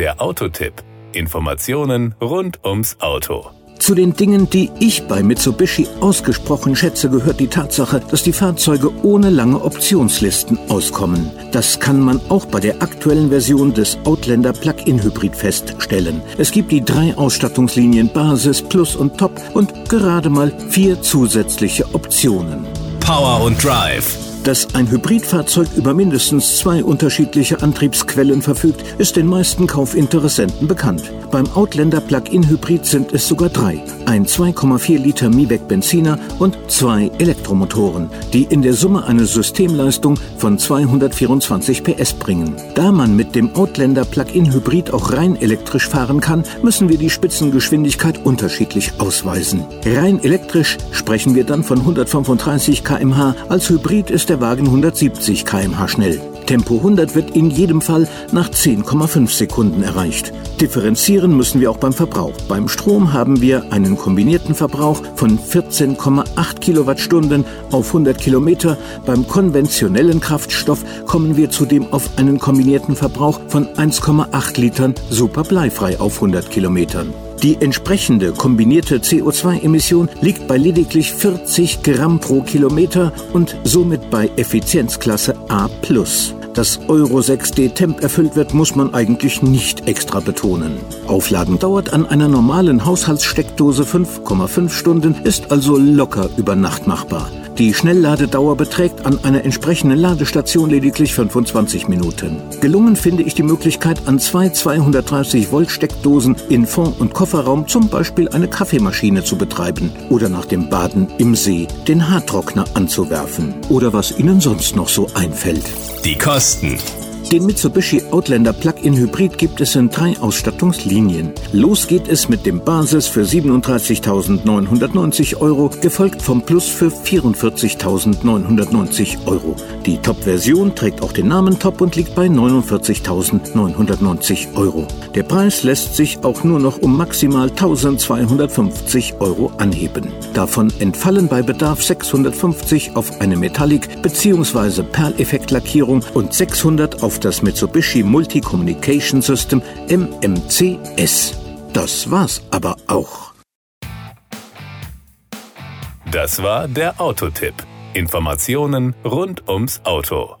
Der Autotipp. Informationen rund ums Auto. Zu den Dingen, die ich bei Mitsubishi ausgesprochen schätze, gehört die Tatsache, dass die Fahrzeuge ohne lange Optionslisten auskommen. Das kann man auch bei der aktuellen Version des Outlander Plug-in Hybrid feststellen. Es gibt die drei Ausstattungslinien Basis, Plus und Top und gerade mal vier zusätzliche Optionen. Power und Drive dass ein Hybridfahrzeug über mindestens zwei unterschiedliche Antriebsquellen verfügt, ist den meisten Kaufinteressenten bekannt. Beim Outlander Plug-in Hybrid sind es sogar drei. Ein 2,4 Liter Mivec Benziner und zwei Elektromotoren, die in der Summe eine Systemleistung von 224 PS bringen. Da man mit dem Outlander Plug-in Hybrid auch rein elektrisch fahren kann, müssen wir die Spitzengeschwindigkeit unterschiedlich ausweisen. Rein elektrisch sprechen wir dann von 135 km/h, als Hybrid ist der Wagen 170 km/h schnell. Tempo 100 wird in jedem Fall nach 10,5 Sekunden erreicht. Differenzieren müssen wir auch beim Verbrauch. Beim Strom haben wir einen kombinierten Verbrauch von 14,8 Kilowattstunden auf 100 Kilometer. Beim konventionellen Kraftstoff kommen wir zudem auf einen kombinierten Verbrauch von 1,8 Litern super bleifrei auf 100 Kilometern. Die entsprechende kombinierte CO2-Emission liegt bei lediglich 40 Gramm pro Kilometer und somit bei Effizienzklasse A+ dass Euro 6D Temp erfüllt wird, muss man eigentlich nicht extra betonen. Aufladen dauert an einer normalen Haushaltssteckdose 5,5 Stunden, ist also locker über Nacht machbar. Die Schnellladedauer beträgt an einer entsprechenden Ladestation lediglich 25 Minuten. Gelungen finde ich die Möglichkeit, an zwei 230 Volt Steckdosen in Fond- und Kofferraum zum Beispiel eine Kaffeemaschine zu betreiben oder nach dem Baden im See den Haartrockner anzuwerfen oder was Ihnen sonst noch so einfällt. Die Kosten. Den Mitsubishi Outlander Plug-in Hybrid gibt es in drei Ausstattungslinien. Los geht es mit dem Basis für 37.990 Euro, gefolgt vom Plus für 44.990 Euro. Die Top-Version trägt auch den Namen Top und liegt bei 49.990 Euro. Der Preis lässt sich auch nur noch um maximal 1.250 Euro anheben. Davon entfallen bei Bedarf 650 auf eine Metallic- bzw. Perleffektlackierung und 600 auf das Mitsubishi Multi Communication System MMCS. Das war's aber auch. Das war der Autotipp. Informationen rund ums Auto.